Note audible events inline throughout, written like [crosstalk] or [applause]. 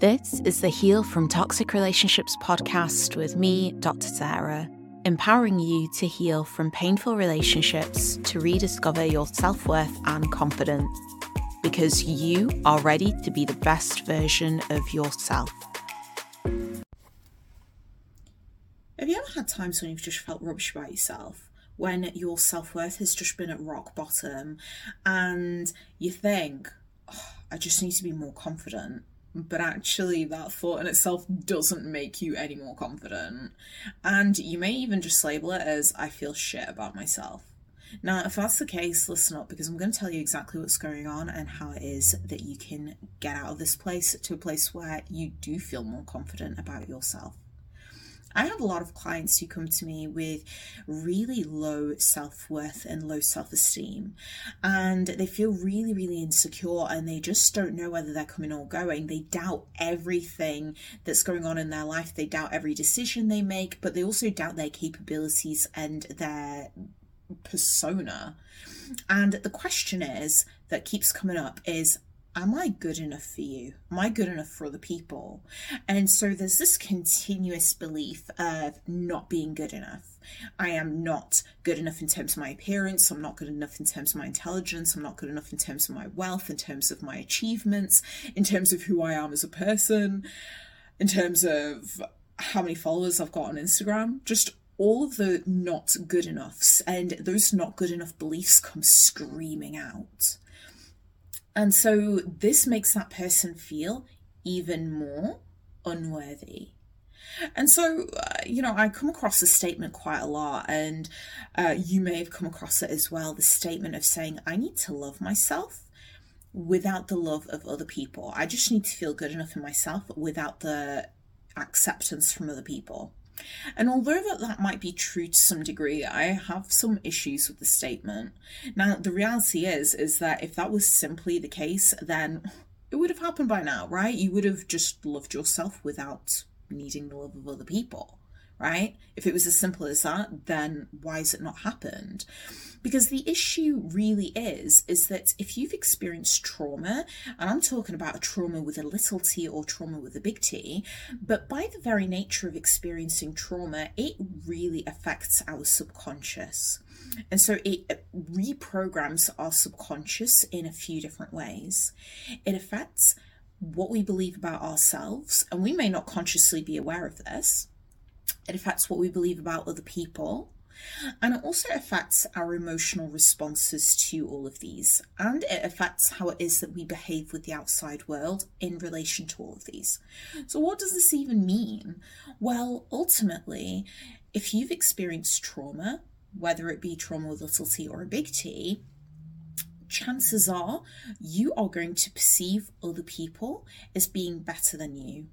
This is the Heal from Toxic Relationships podcast with me, Dr. Sarah, empowering you to heal from painful relationships to rediscover your self worth and confidence because you are ready to be the best version of yourself. Have you ever had times when you've just felt rubbish about yourself? When your self worth has just been at rock bottom and you think, oh, I just need to be more confident. But actually, that thought in itself doesn't make you any more confident. And you may even just label it as, I feel shit about myself. Now, if that's the case, listen up because I'm going to tell you exactly what's going on and how it is that you can get out of this place to a place where you do feel more confident about yourself. I have a lot of clients who come to me with really low self worth and low self esteem, and they feel really, really insecure and they just don't know whether they're coming or going. They doubt everything that's going on in their life, they doubt every decision they make, but they also doubt their capabilities and their persona. And the question is that keeps coming up is am I good enough for you? Am I good enough for other people? And so there's this continuous belief of not being good enough. I am not good enough in terms of my appearance. I'm not good enough in terms of my intelligence. I'm not good enough in terms of my wealth, in terms of my achievements, in terms of who I am as a person, in terms of how many followers I've got on Instagram. Just all of the not good enoughs and those not good enough beliefs come screaming out. And so this makes that person feel even more unworthy. And so, uh, you know, I come across this statement quite a lot, and uh, you may have come across it as well the statement of saying, I need to love myself without the love of other people. I just need to feel good enough in myself without the acceptance from other people. And although that, that might be true to some degree, I have some issues with the statement. Now, the reality is, is that if that was simply the case, then it would have happened by now, right? You would have just loved yourself without needing the love of other people right? If it was as simple as that, then why has it not happened? Because the issue really is, is that if you've experienced trauma, and I'm talking about a trauma with a little t or trauma with a big T, but by the very nature of experiencing trauma, it really affects our subconscious. And so it reprograms our subconscious in a few different ways. It affects what we believe about ourselves, and we may not consciously be aware of this it affects what we believe about other people. And it also affects our emotional responses to all of these. And it affects how it is that we behave with the outside world in relation to all of these. So, what does this even mean? Well, ultimately, if you've experienced trauma, whether it be trauma with little t or a big T, chances are you are going to perceive other people as being better than you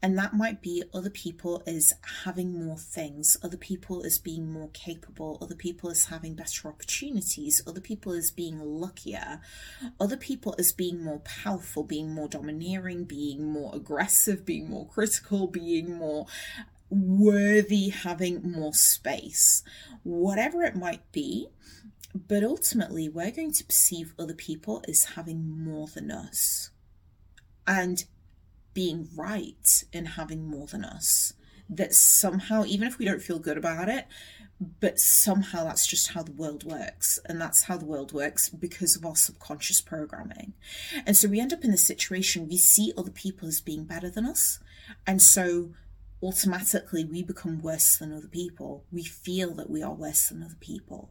and that might be other people as having more things, other people as being more capable, other people as having better opportunities, other people as being luckier, other people as being more powerful, being more domineering, being more aggressive, being more critical, being more worthy, having more space, whatever it might be. But ultimately, we're going to perceive other people as having more than us. And being right in having more than us. That somehow, even if we don't feel good about it, but somehow that's just how the world works. And that's how the world works because of our subconscious programming. And so we end up in this situation, we see other people as being better than us. And so automatically we become worse than other people. We feel that we are worse than other people.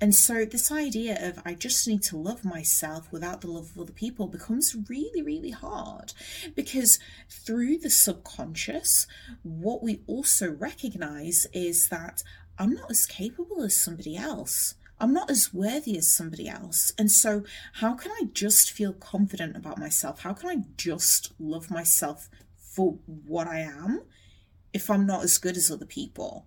And so, this idea of I just need to love myself without the love of other people becomes really, really hard because through the subconscious, what we also recognize is that I'm not as capable as somebody else. I'm not as worthy as somebody else. And so, how can I just feel confident about myself? How can I just love myself for what I am if I'm not as good as other people?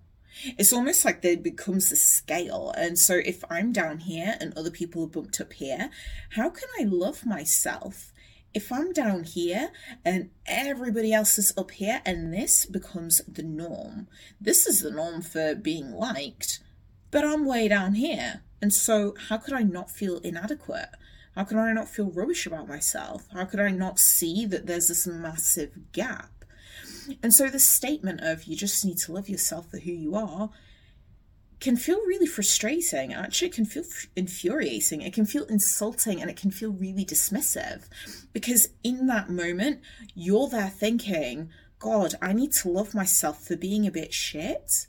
It's almost like there becomes a scale. And so if I'm down here and other people are bumped up here, how can I love myself if I'm down here and everybody else is up here and this becomes the norm? This is the norm for being liked, but I'm way down here. And so how could I not feel inadequate? How could I not feel rubbish about myself? How could I not see that there's this massive gap? And so the statement of you just need to love yourself for who you are can feel really frustrating. Actually, it can feel infuriating. It can feel insulting and it can feel really dismissive because in that moment, you're there thinking, God, I need to love myself for being a bit shit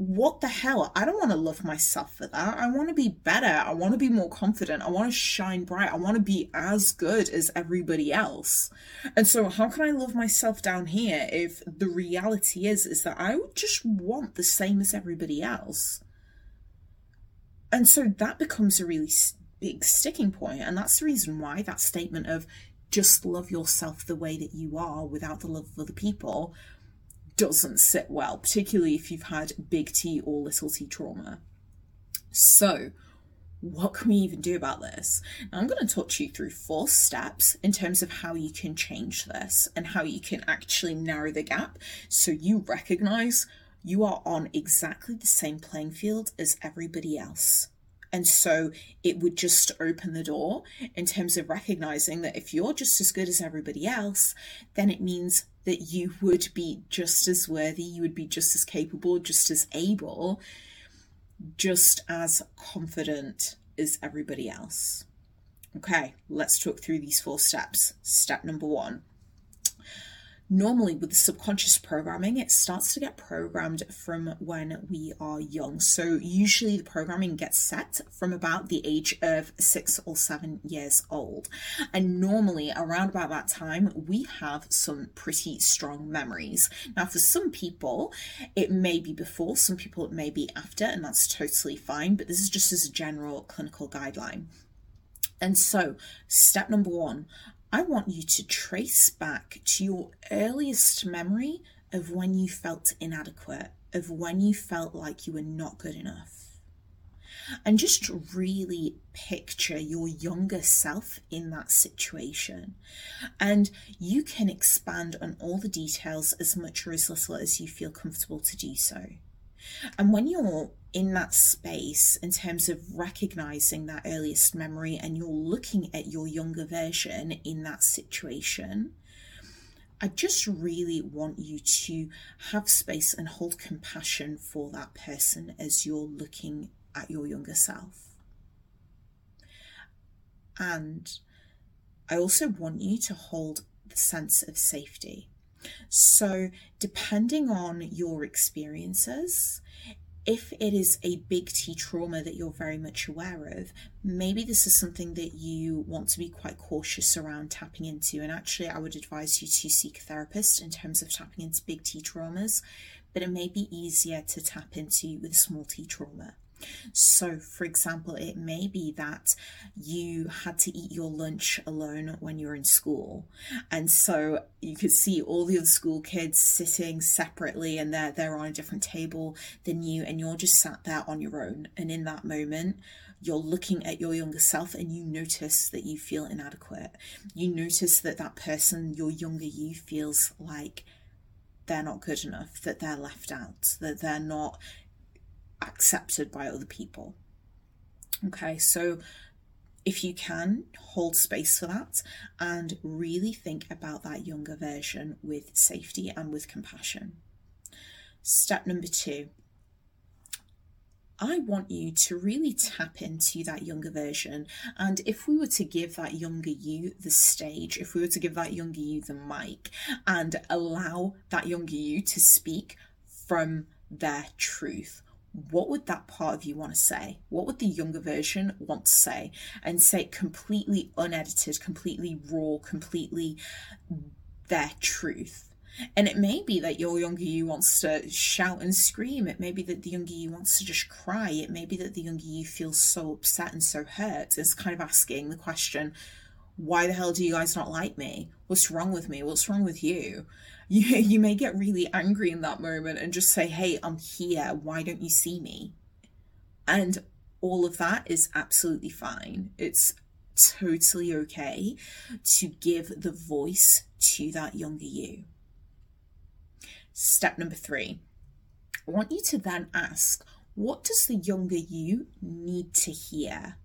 what the hell? I don't want to love myself for that. I want to be better. I want to be more confident. I want to shine bright. I want to be as good as everybody else. And so how can I love myself down here if the reality is is that I would just want the same as everybody else? And so that becomes a really big sticking point and that's the reason why that statement of just love yourself the way that you are without the love of other people doesn't sit well, particularly if you've had big T or little t trauma. So, what can we even do about this? Now, I'm going to talk to you through four steps in terms of how you can change this and how you can actually narrow the gap so you recognize you are on exactly the same playing field as everybody else. And so it would just open the door in terms of recognizing that if you're just as good as everybody else, then it means that you would be just as worthy, you would be just as capable, just as able, just as confident as everybody else. Okay, let's talk through these four steps. Step number one normally with the subconscious programming, it starts to get programmed from when we are young. So usually the programming gets set from about the age of six or seven years old. And normally around about that time, we have some pretty strong memories. Now, for some people, it may be before, some people it may be after, and that's totally fine. But this is just as a general clinical guideline. And so, step number one, I want you to trace back to your earliest memory of when you felt inadequate, of when you felt like you were not good enough. And just really picture your younger self in that situation. And you can expand on all the details as much or as little as you feel comfortable to do so. And when you're in that space in terms of recognizing that earliest memory and you're looking at your younger version in that situation, I just really want you to have space and hold compassion for that person as you're looking at your younger self. And I also want you to hold the sense of safety. So, depending on your experiences, if it is a big T trauma that you're very much aware of, maybe this is something that you want to be quite cautious around tapping into. And actually, I would advise you to seek a therapist in terms of tapping into big T traumas, but it may be easier to tap into with small T trauma. So, for example, it may be that you had to eat your lunch alone when you were in school. And so you could see all the other school kids sitting separately and they're, they're on a different table than you, and you're just sat there on your own. And in that moment, you're looking at your younger self and you notice that you feel inadequate. You notice that that person, your younger you, feels like they're not good enough, that they're left out, that they're not accepted by other people. Okay, so if you can, hold space for that and really think about that younger version with safety and with compassion. Step number two I want you to really tap into that younger version. And if we were to give that younger you the stage, if we were to give that younger you the mic and allow that younger you to speak from their truth, what would that part of you want to say? What would the younger version want to say? And say completely unedited, completely raw, completely their truth. And it may be that your younger you wants to shout and scream. It may be that the younger you wants to just cry. It may be that the younger you feels so upset and so hurt. It's kind of asking the question, why the hell do you guys not like me? What's wrong with me? What's wrong with you? You [laughs] you may get really angry in that moment and just say, "Hey, I'm here. Why don't you see me?" And all of that is absolutely fine. It's totally okay to give the voice to that younger you. Step number 3. I want you to then ask, what does the younger you need to hear?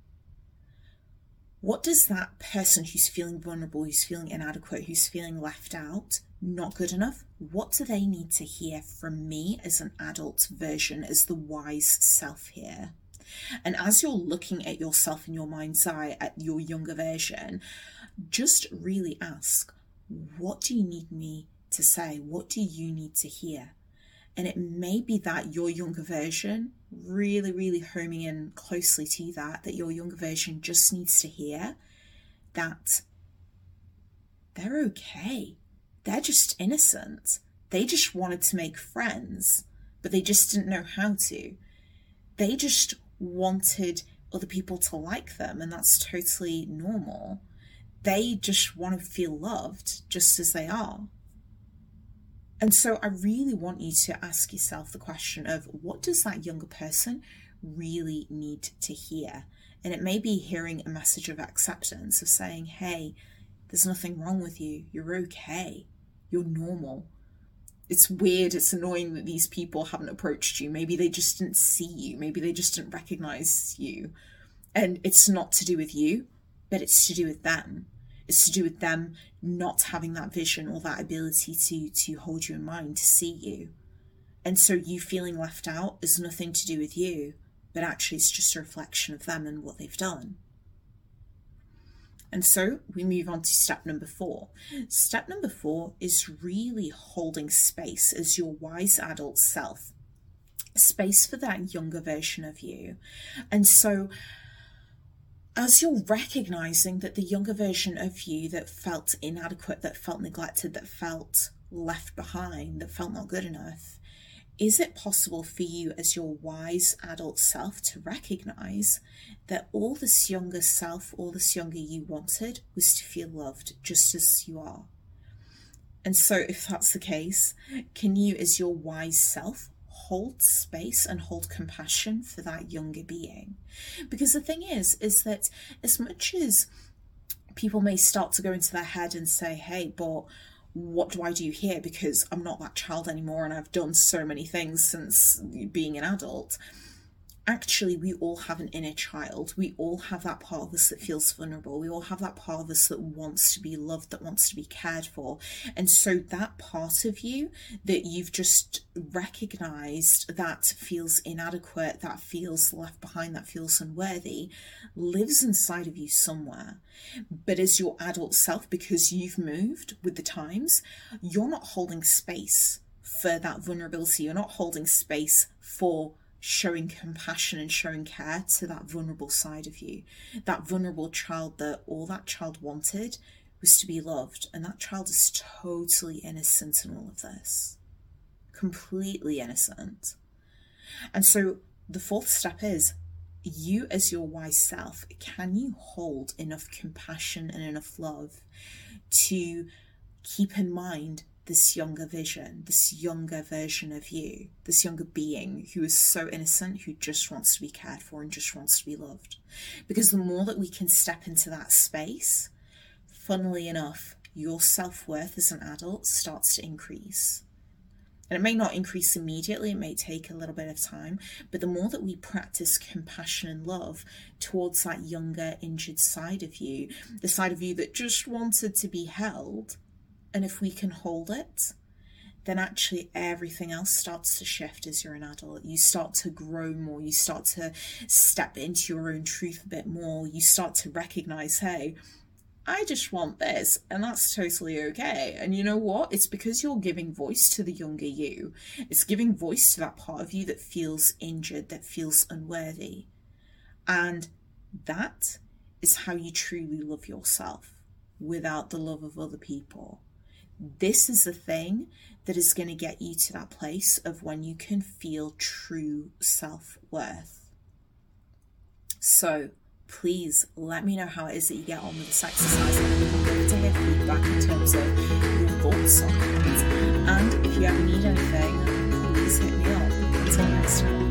What does that person who's feeling vulnerable, who's feeling inadequate, who's feeling left out, not good enough, what do they need to hear from me as an adult version, as the wise self here? And as you're looking at yourself in your mind's eye, at your younger version, just really ask, what do you need me to say? What do you need to hear? And it may be that your younger version, really, really homing in closely to that, that your younger version just needs to hear that they're okay. They're just innocent. They just wanted to make friends, but they just didn't know how to. They just wanted other people to like them, and that's totally normal. They just want to feel loved just as they are. And so I really want you to ask yourself the question of what does that younger person really need to hear? And it may be hearing a message of acceptance, of saying, hey, there's nothing wrong with you. You're okay. You're normal. It's weird, it's annoying that these people haven't approached you. Maybe they just didn't see you. Maybe they just didn't recognize you. And it's not to do with you, but it's to do with them. It's to do with them not having that vision or that ability to to hold you in mind, to see you. And so you feeling left out is nothing to do with you, but actually it's just a reflection of them and what they've done. And so we move on to step number four. Step number four is really holding space as your wise adult self, space for that younger version of you. And so as you're recognizing that the younger version of you that felt inadequate, that felt neglected, that felt left behind, that felt not good enough, is it possible for you as your wise adult self to recognize that all this younger self, all this younger you wanted was to feel loved just as you are? And so, if that's the case, can you, as your wise self, hold space and hold compassion for that younger being. Because the thing is, is that as much as people may start to go into their head and say, hey, but what do I do here? Because I'm not that child anymore and I've done so many things since being an adult actually we all have an inner child. We all have that part of us that feels vulnerable. We all have that part of us that wants to be loved, that wants to be cared for. And so that part of you that you've just recognized that feels inadequate, that feels left behind, that feels unworthy, lives inside of you somewhere. But as your adult self, because you've moved with the times, you're not holding space for that vulnerability. You're not holding space for showing compassion and showing care to that vulnerable side of you. That vulnerable child that all that child wanted was to be loved. And that child is totally innocent in all of this. Completely innocent. And so the fourth step is you, as your wise self, can you hold enough compassion and enough love to keep in mind this younger vision, this younger version of you, this younger being who is so innocent, who just wants to be cared for and just wants to be loved. Because the more that we can step into that space, funnily enough, your self worth as an adult starts to increase. And it may not increase immediately, it may take a little bit of time, but the more that we practice compassion and love towards that younger, injured side of you, the side of you that just wanted to be held, and if we can hold it, then actually everything else starts to shift as you're an adult. You start to grow more. You start to step into your own truth a bit more. You start to recognize, hey, I just want this, and that's totally okay. And you know what? It's because you're giving voice to the younger you. It's giving voice to that part of you that feels injured, that feels unworthy. And that is how you truly love yourself without the love of other people this is the thing that is going to get you to that place of when you can feel true self worth. So, please let me know how it is that you get on with this exercise. I'm going to hear feedback in terms of your thoughts on it. And if you ever need anything, please hit me up. Until next time.